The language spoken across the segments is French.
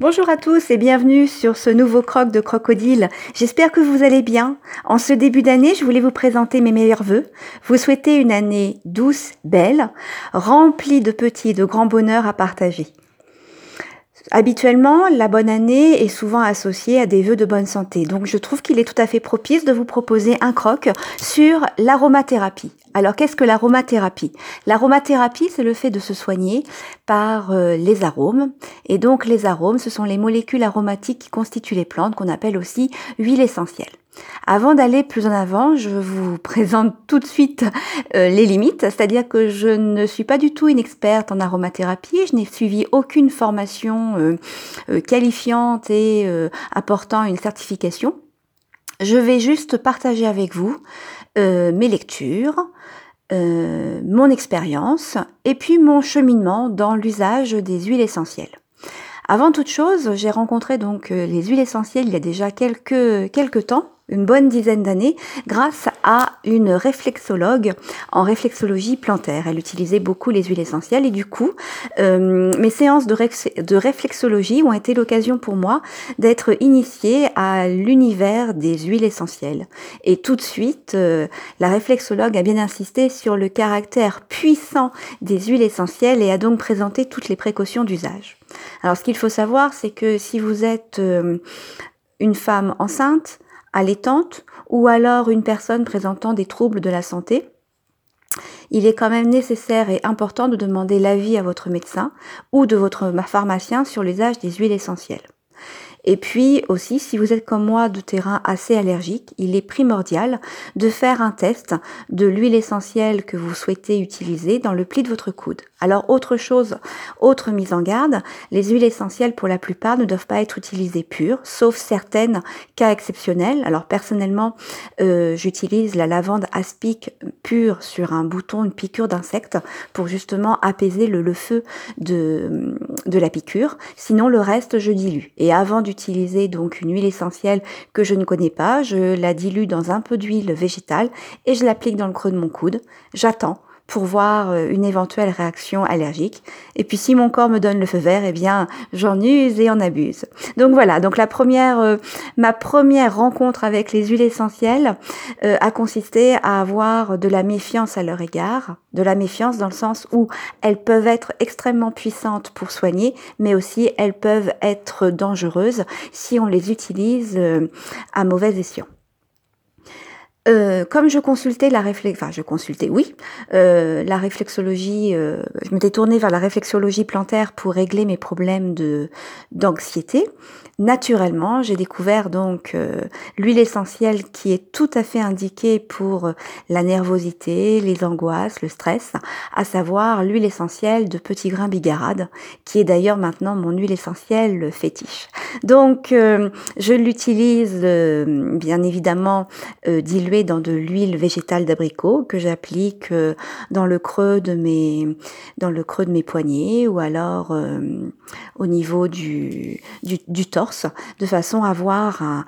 Bonjour à tous et bienvenue sur ce nouveau croc de crocodile. J'espère que vous allez bien. En ce début d'année, je voulais vous présenter mes meilleurs voeux. Vous souhaitez une année douce, belle, remplie de petits et de grands bonheurs à partager. Habituellement, la bonne année est souvent associée à des vœux de bonne santé. Donc je trouve qu'il est tout à fait propice de vous proposer un croc sur l'aromathérapie. Alors qu'est-ce que l'aromathérapie? L'aromathérapie, c'est le fait de se soigner par euh, les arômes. Et donc les arômes, ce sont les molécules aromatiques qui constituent les plantes qu'on appelle aussi huiles essentielles. Avant d'aller plus en avant, je vous présente tout de suite euh, les limites, c'est-à-dire que je ne suis pas du tout une experte en aromathérapie, je n'ai suivi aucune formation euh, qualifiante et apportant une certification. Je vais juste partager avec vous mes lectures, mon expérience et puis mon cheminement dans l'usage des huiles essentielles. Avant toute chose, j'ai rencontré donc les huiles essentielles il y a déjà quelques, quelques temps une bonne dizaine d'années grâce à une réflexologue en réflexologie plantaire. Elle utilisait beaucoup les huiles essentielles et du coup, euh, mes séances de, réflexologie ont été l'occasion pour moi d'être initiée à l'univers des huiles essentielles. Et tout de suite, euh, la réflexologue a bien insisté sur le caractère puissant des huiles essentielles et a donc présenté toutes les précautions d'usage. Alors ce qu'il faut savoir, c'est que si vous êtes euh, une femme enceinte, allaitante ou alors une personne présentant des troubles de la santé, il est quand même nécessaire et important de demander l'avis à votre médecin ou de votre pharmacien sur l'usage des huiles essentielles. Et puis aussi, si vous êtes comme moi de terrain assez allergique, il est primordial de faire un test de l'huile essentielle que vous souhaitez utiliser dans le pli de votre coude. Alors autre chose, autre mise en garde, les huiles essentielles pour la plupart ne doivent pas être utilisées pures, sauf certaines cas exceptionnels. Alors personnellement, euh, j'utilise la lavande aspic pure sur un bouton, une piqûre d'insecte, pour justement apaiser le, feu de, de la piqûre. Sinon le reste, je dilue. Et avant du utiliser donc une huile essentielle que je ne connais pas, je la dilue dans un peu d'huile végétale et je l'applique dans le creux de mon coude. J'attends pour voir euh, une éventuelle réaction allergique. Et puis si mon corps me donne le feu vert, eh bien j'en use et en abuse. Donc voilà, donc la première, euh, ma première rencontre avec les huiles essentielles euh, a consisté à avoir de la méfiance à leur égard, de la méfiance dans le sens où elles peuvent être extrêmement puissantes pour soigner, mais aussi elles peuvent être dangereuses si on les utilise à mauvais escient. Euh, comme je consultais la réflex, enfin je consultais, oui, euh, la réflexologie, euh, je m'étais tournée vers la réflexologie plantaire pour régler mes problèmes de d'anxiété naturellement, j'ai découvert donc euh, l'huile essentielle qui est tout à fait indiquée pour euh, la nervosité, les angoisses, le stress, à savoir l'huile essentielle de petit grain bigarade, qui est d'ailleurs maintenant mon huile essentielle fétiche. Donc, euh, je l'utilise bien évidemment diluée dans de l'huile végétale d'abricot que j'applique dans le creux de mes dans le creux de mes poignets ou alors au niveau du du, torse de façon à avoir un,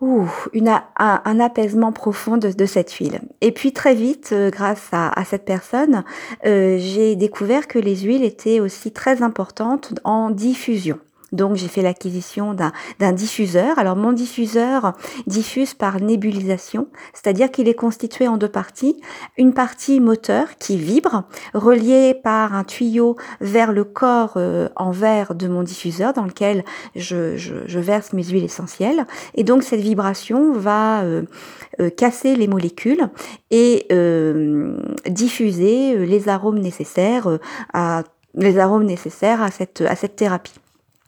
un, apaisement profond de, cette huile. Et puis très vite, euh, grâce à, cette personne, euh, j'ai découvert que les huiles étaient aussi très importantes en diffusion. Donc j'ai fait l'acquisition d'un diffuseur. Alors mon diffuseur diffuse par nébulisation, c'est-à-dire qu'il est constitué en deux parties. Une partie moteur qui vibre, reliée par un tuyau vers le corps euh, en verre de mon diffuseur dans lequel je, je, verse mes huiles essentielles. Et donc cette vibration va euh, euh, casser les molécules et diffuser les arômes nécessaires à les arômes nécessaires à cette, à cette thérapie.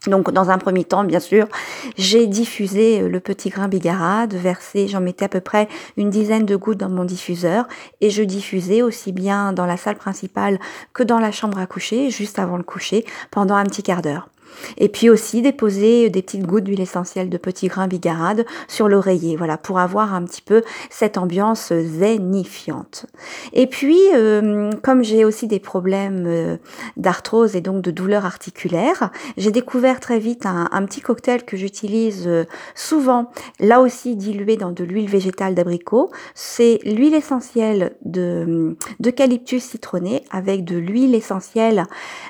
Donc dans un premier temps, bien sûr, j'ai diffusé euh, le petit grain bigarade, versé, j'en mettais à peu près une dizaine de gouttes dans mon diffuseur et je diffusais aussi bien dans la salle principale que dans la chambre à coucher, juste avant le coucher, pendant un petit quart d'heure. Et puis aussi déposer des petites gouttes d'huile essentielle de petits grains bigarade sur l'oreiller, voilà, pour avoir un petit peu cette ambiance zénifiante. Et puis, euh, comme j'ai aussi des problèmes euh, d'arthrose et donc de douleurs articulaires, j'ai découvert très vite un, petit cocktail que j'utilise euh, souvent, là aussi dilué dans de l'huile végétale d'abricot. C'est l'huile essentielle de d'eucalyptus citronné avec de l'huile essentielle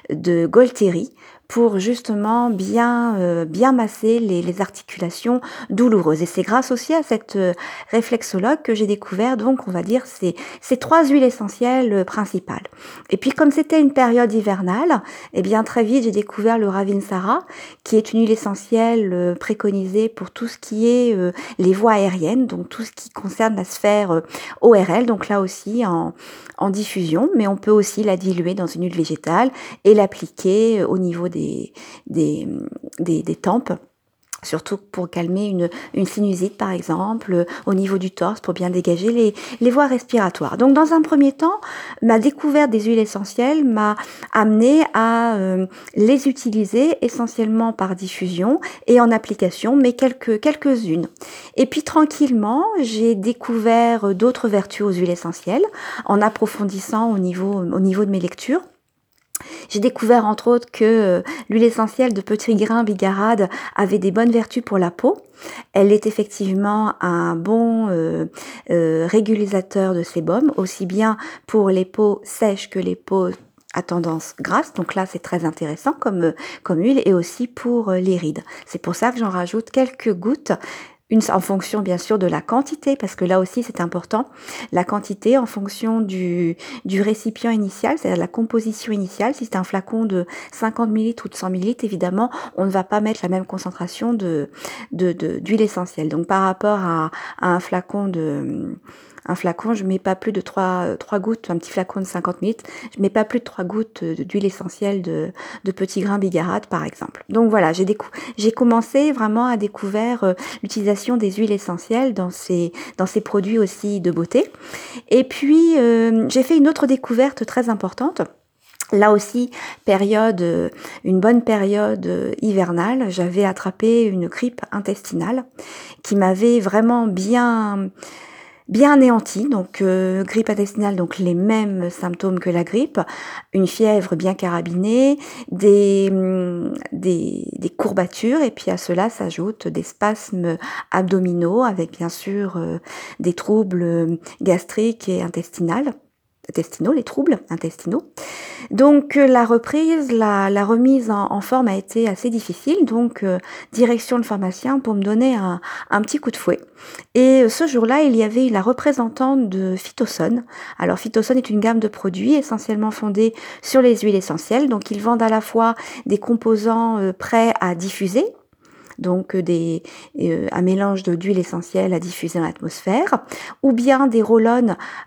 de Golteri pour justement bien, euh, bien masser les, les, articulations douloureuses. Et c'est grâce aussi à cette euh, réflexologue que j'ai découvert, donc on va dire, ces, ces trois huiles essentielles euh, principales. Et puis comme c'était une période hivernale, eh bien très vite j'ai découvert le Ravinsara, qui est une huile essentielle préconisée pour tout ce qui est les voies aériennes, donc tout ce qui concerne la sphère ORL, donc là aussi en, en diffusion, mais on peut aussi la diluer dans une huile végétale et l'appliquer au niveau des, des, des, des tempes surtout pour calmer une, une, sinusite par exemple, au niveau du torse, pour bien dégager les, les, voies respiratoires. Donc dans un premier temps, ma découverte des huiles essentielles m'a amené à euh, les utiliser essentiellement par diffusion et en application, mais quelques, quelques-unes. Et puis tranquillement, j'ai découvert d'autres vertus aux huiles essentielles en approfondissant au niveau, au niveau de mes lectures. J'ai découvert entre autres que euh, l'huile essentielle de petit grain bigarade avait des bonnes vertus pour la peau. Elle est effectivement un bon euh, euh, régulateur de sébum, aussi bien pour les peaux sèches que les peaux à tendance grasse. Donc là, c'est très intéressant comme, comme huile et aussi pour les rides. C'est pour ça que j'en rajoute quelques gouttes en fonction bien sûr de la quantité, parce que là aussi c'est important, la quantité en fonction du, du récipient initial, c'est-à-dire la composition initiale. Si c'est un flacon de 50 ml ou de 100 ml, évidemment, on ne va pas mettre la même concentration de d'huile de, essentielle. Donc par rapport à, à un flacon de un flacon, je mets pas plus de 3, 3 gouttes, un petit flacon de 50 litres, je mets pas plus de 3 gouttes d'huile essentielle de, de petits grains bigarade par exemple. Donc voilà, j'ai, j'ai commencé vraiment à découvrir euh, l'utilisation des huiles essentielles dans ces, dans ces produits aussi de beauté. Et puis euh, j'ai fait une autre découverte très importante. Là aussi, période, euh, une bonne période hivernale, j'avais attrapé une grippe intestinale qui m'avait vraiment bien bien anéanti, donc euh, grippe intestinale, donc les mêmes symptômes que la grippe, une fièvre bien carabinée, des, mm, des, courbatures, et puis à cela s'ajoutent des spasmes abdominaux avec bien sûr euh, des troubles gastriques et intestinales intestinaux, les troubles intestinaux. Donc euh, la reprise, la, remise en, forme a été assez difficile, donc euh, direction le pharmacien pour me donner un, petit coup de fouet. Et euh, ce jour-là, il y avait la représentante de Phytoson. Alors Phytoson est une gamme de produits essentiellement fondée sur les huiles essentielles, donc ils vendent à la fois des composants prêts à diffuser, donc euh, des, euh, un mélange d'huile essentielle à diffuser dans l'atmosphère, ou bien des roll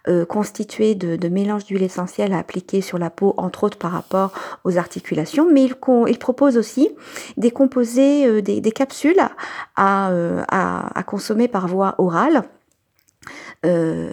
euh, constitués de, de mélanges d'huile essentielle à appliquer sur la peau, entre autres par rapport aux articulations, mais il, propose aussi des composés, des, capsules à, à consommer par voie orale. Euh,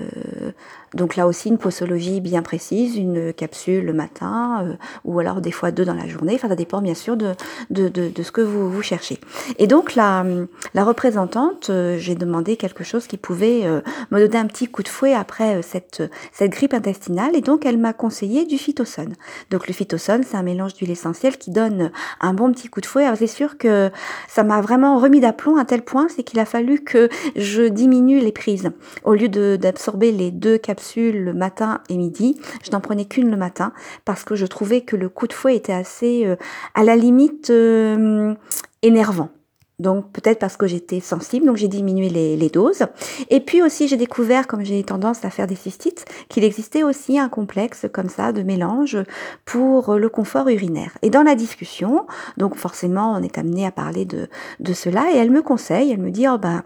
donc là aussi une posologie bien précise, une capsule le matin euh, ou alors des fois deux dans la journée. Enfin, ça dépend bien sûr de, de, de, de ce que vous, vous cherchez. Et donc la, la représentante, euh, j'ai demandé quelque chose qui pouvait me donner un petit coup de fouet après cette, cette grippe intestinale et donc elle m'a conseillé du phytosone. Donc le phytosone, c'est un mélange d'huile essentielle qui donne un bon petit coup de fouet. C'est sûr que ça m'a vraiment remis d'aplomb à tel point, c'est qu'il a fallu que je diminue les prises. Au lieu d'absorber les deux capsules le matin et midi. Je n'en prenais qu'une le matin parce que je trouvais que le coup de fouet était assez euh, à la limite euh, énervant. Donc peut-être parce que j'étais sensible, donc j'ai diminué les, les, doses. Et puis aussi j'ai découvert, comme j'ai tendance à faire des cystites, qu'il existait aussi un complexe comme ça de mélange pour le confort urinaire. Et dans la discussion, donc forcément on est amené à parler de, de cela, et elle me conseille, elle me dit, oh ben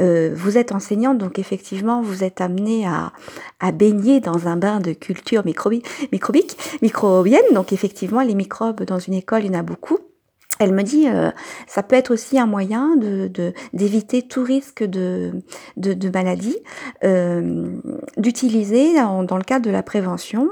euh, vous êtes enseignante, donc effectivement, vous êtes amenée à, à baigner dans un bain de culture microbique, microbienne. Donc effectivement, les microbes dans une école, il y en a beaucoup. Elle me dit, euh, ça peut être aussi un moyen de d'éviter tout risque de de, de maladie, euh, d'utiliser dans le cadre de la prévention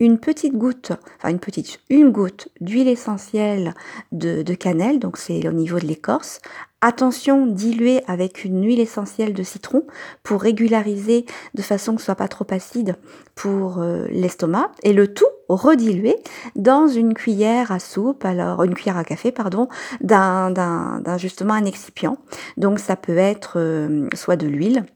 une petite goutte, enfin une petite, une goutte d'huile essentielle de, cannelle, donc c'est au niveau de l'écorce, Attention, diluer avec une huile essentielle de citron pour régulariser de façon que ce soit pas trop acide pour euh, l'estomac et le tout rediluer dans une cuillère à soupe, alors une cuillère à café pardon, d'un justement un excipient. Donc ça peut être euh, soit de l'huile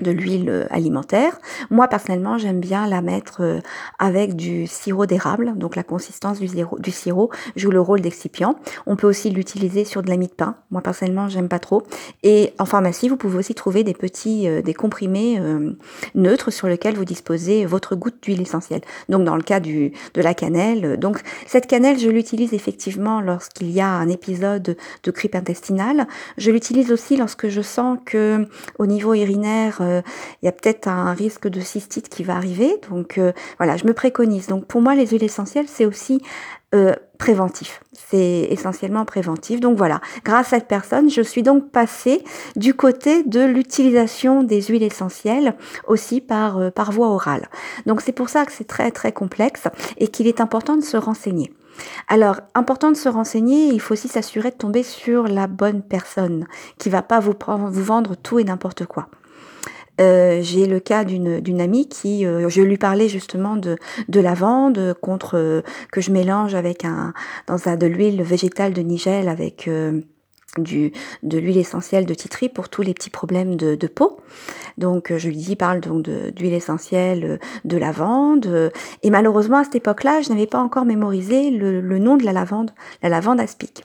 de l'huile euh, alimentaire. Moi personnellement, j'aime bien la mettre euh, avec du sirop d'érable, donc la consistance du, sirop joue le rôle d'excipient. On peut aussi l'utiliser sur de la mie de pain. Moi personnellement, j'aime pas trop. Et en pharmacie, vous pouvez aussi trouver des petits euh, des comprimés neutres sur lesquels vous disposez votre goutte d'huile essentielle. Donc dans le cas du de la cannelle, donc cette cannelle, je l'utilise effectivement lorsqu'il y a un épisode de grippe intestinale. Je l'utilise aussi lorsque je sens que au niveau urinaire euh, il y a peut-être un risque de cystite qui va arriver. Donc euh, voilà, je me préconise. Donc pour moi, les huiles essentielles, c'est aussi euh, préventif. C'est essentiellement préventif. Donc voilà, grâce à cette personne, je suis donc passée du côté de l'utilisation des huiles essentielles aussi par, par voie orale. Donc c'est pour ça que c'est très très complexe et qu'il est important de se renseigner. Alors, important de se renseigner, il faut aussi s'assurer de tomber sur la bonne personne qui va pas vous, vous vendre tout et n'importe quoi. Euh, j'ai le cas d'une amie qui, euh, je lui parlais justement de, de lavande contre euh, que je mélange avec un dans un de l'huile végétale de Nigel avec du, de l'huile essentielle de titri pour tous les petits problèmes de, de peau. Donc je lui dis, parle donc d'huile essentielle de lavande. Et malheureusement à cette époque-là, je n'avais pas encore mémorisé le, le, nom de la lavande, la lavande aspic.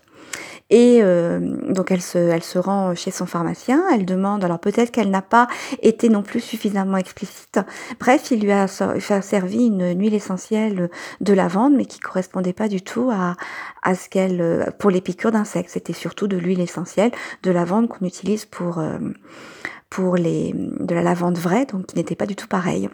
Et euh, donc elle se, elle se rend chez son pharmacien, elle demande, alors peut-être qu'elle n'a pas été non plus suffisamment explicite. Bref, il lui a servi une, huile essentielle de lavande, mais qui correspondait pas du tout à, à ce qu'elle, pour les piqûres d'insectes. C'était surtout de l'huile essentielle de lavande qu'on utilise pour, euh, pour les, de la lavande vraie, donc qui n'était pas du tout pareil.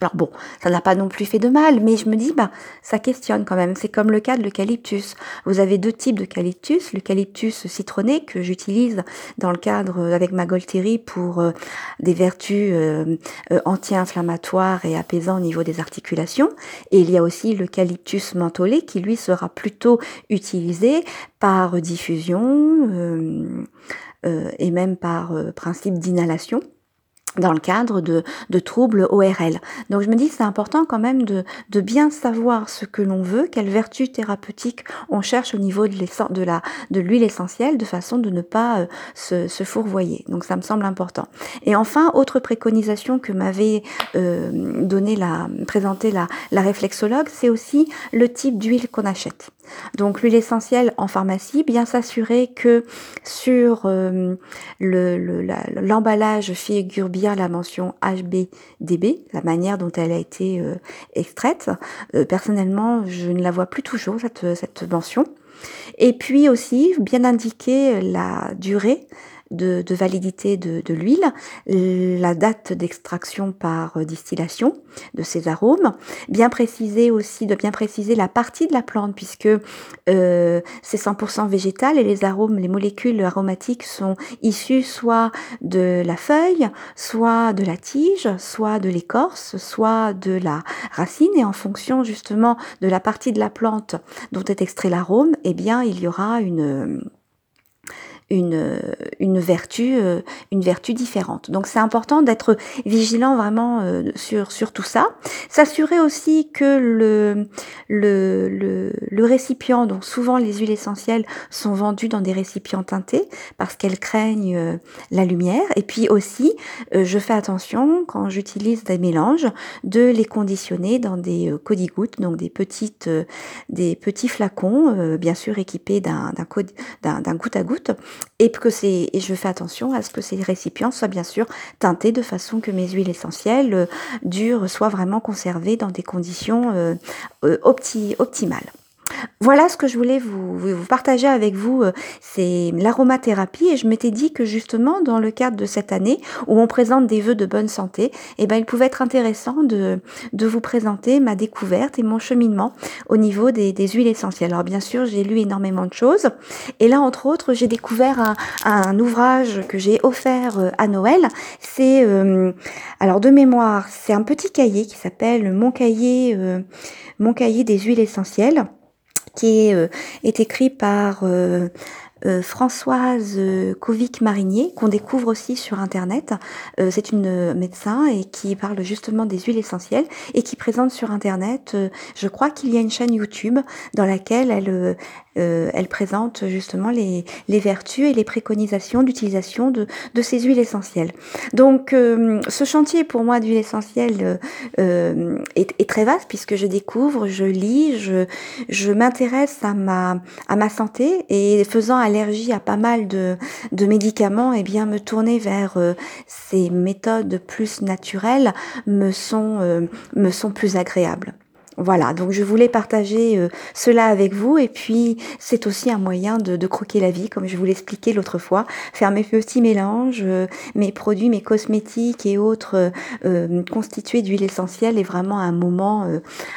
Alors bon, ça n'a pas non plus fait de mal, mais je me dis, bah, ça questionne quand même. C'est comme le cas de l'eucalyptus. Vous avez deux types d'eucalyptus. L'eucalyptus citronné que j'utilise dans le cadre euh, avec ma Golteri pour euh, des vertus euh, anti-inflammatoires et apaisants au niveau des articulations. Et il y a aussi l'eucalyptus mentholé qui lui sera plutôt utilisé par diffusion et même par principe d'inhalation dans le cadre de, de, troubles ORL. Donc je me dis c'est important quand même de, de, bien savoir ce que l'on veut, quelles vertus thérapeutiques on cherche au niveau de, de la de l'huile essentielle, de façon de ne pas euh, se, se, fourvoyer. Donc ça me semble important. Et enfin, autre préconisation que m'avait euh, donné la présenté la, la réflexologue, c'est aussi le type d'huile qu'on achète. Donc l'huile essentielle en pharmacie, bien s'assurer que sur euh, l'emballage le, figure bien la mention HBDB, la manière dont elle a été euh, extraite. Euh, personnellement, je ne la vois plus toujours, cette mention. Et puis aussi, bien indiquer la durée de, validité de, l'huile, la date d'extraction par distillation de ces arômes, bien préciser aussi, de bien préciser la partie de la plante puisque euh, c'est 100% végétal et les arômes, les molécules aromatiques sont issues soit de la feuille, soit de la tige, soit de l'écorce, soit de la racine. Et en fonction justement de la partie de la plante dont est extrait l'arôme, eh bien il y aura une une, une vertu, euh, une vertu différente. Donc c'est important d'être vigilant vraiment euh, sur, sur tout ça. S'assurer aussi que le, le, le, récipient, donc souvent les huiles essentielles sont vendues dans des récipients teintés parce qu'elles craignent euh, la lumière. Et puis aussi, je fais attention quand j'utilise des mélanges de les conditionner dans des codigouttes, donc des petites, des petits flacons, bien sûr équipés d'un d'un goutte à goutte et que c'est et je fais attention à ce que ces récipients soient bien sûr teintés de façon que mes huiles essentielles euh, durent soient vraiment conservées dans des conditions euh, euh, optimales. Voilà ce que je voulais vous, partager avec vous, euh, c'est l'aromathérapie et je m'étais dit que justement dans le cadre de cette année où on présente des vœux de bonne santé, eh ben il pouvait être intéressant de, de vous présenter ma découverte et mon cheminement au niveau des, huiles essentielles. Alors bien sûr j'ai lu énormément de choses et là entre autres j'ai découvert un, ouvrage que j'ai offert euh, à Noël. C'est euh, alors de mémoire c'est un petit cahier qui s'appelle mon mon cahier des huiles essentielles qui est, euh, est écrit par euh, euh, Françoise Kovic-Marinier, qu'on découvre aussi sur Internet. c'est une médecin et qui parle justement des huiles essentielles et qui présente sur Internet, je crois qu'il y a une chaîne YouTube dans laquelle elle, elle présente justement les, les, vertus et les préconisations d'utilisation de, de, ces huiles essentielles. Donc ce chantier pour moi d'huile essentielle est, est, très vaste puisque je découvre, je lis, je, je m'intéresse à ma, à ma santé et faisant allergie à pas mal de, de médicaments, et eh bien me tourner vers ces méthodes plus naturelles me sont, euh, me sont plus agréables. Voilà, donc je voulais partager euh, cela avec vous et puis c'est aussi un moyen de, croquer la vie, comme je vous l'expliquais l'autre fois, faire mes petits mélanges, euh, mes produits, mes cosmétiques et autres euh, constitués d'huile essentielle est vraiment un moment,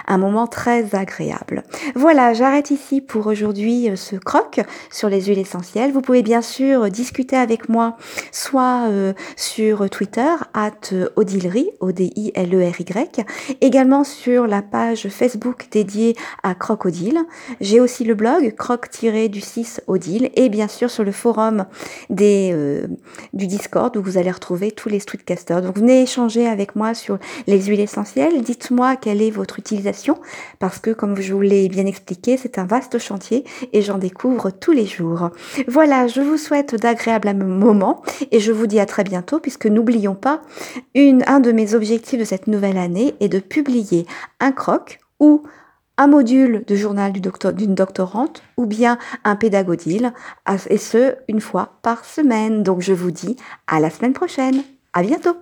un moment très agréable. Voilà, j'arrête ici pour aujourd'hui ce croc sur les huiles essentielles. Vous pouvez bien sûr discuter avec moi soit sur Twitter, at Odilry, O-D-I-L-E-R-Y, également sur la page Facebook dédié à Crocodile. J'ai aussi le blog croc-du-6 Odile et bien sûr sur le forum euh, du Discord où vous allez retrouver tous les streetcasters. Donc venez échanger avec moi sur les huiles essentielles. Dites-moi quelle est votre utilisation parce que comme je vous l'ai bien expliqué, c'est un vaste chantier et j'en découvre tous les jours. Voilà, je vous souhaite d'agréables moments et je vous dis à très bientôt puisque n'oublions pas, une, un de mes objectifs de cette nouvelle année est de publier un croc ou un module de journal d'une doctorante ou bien un pédagodile, et ce, une fois par semaine. Donc je vous dis à la semaine prochaine. À bientôt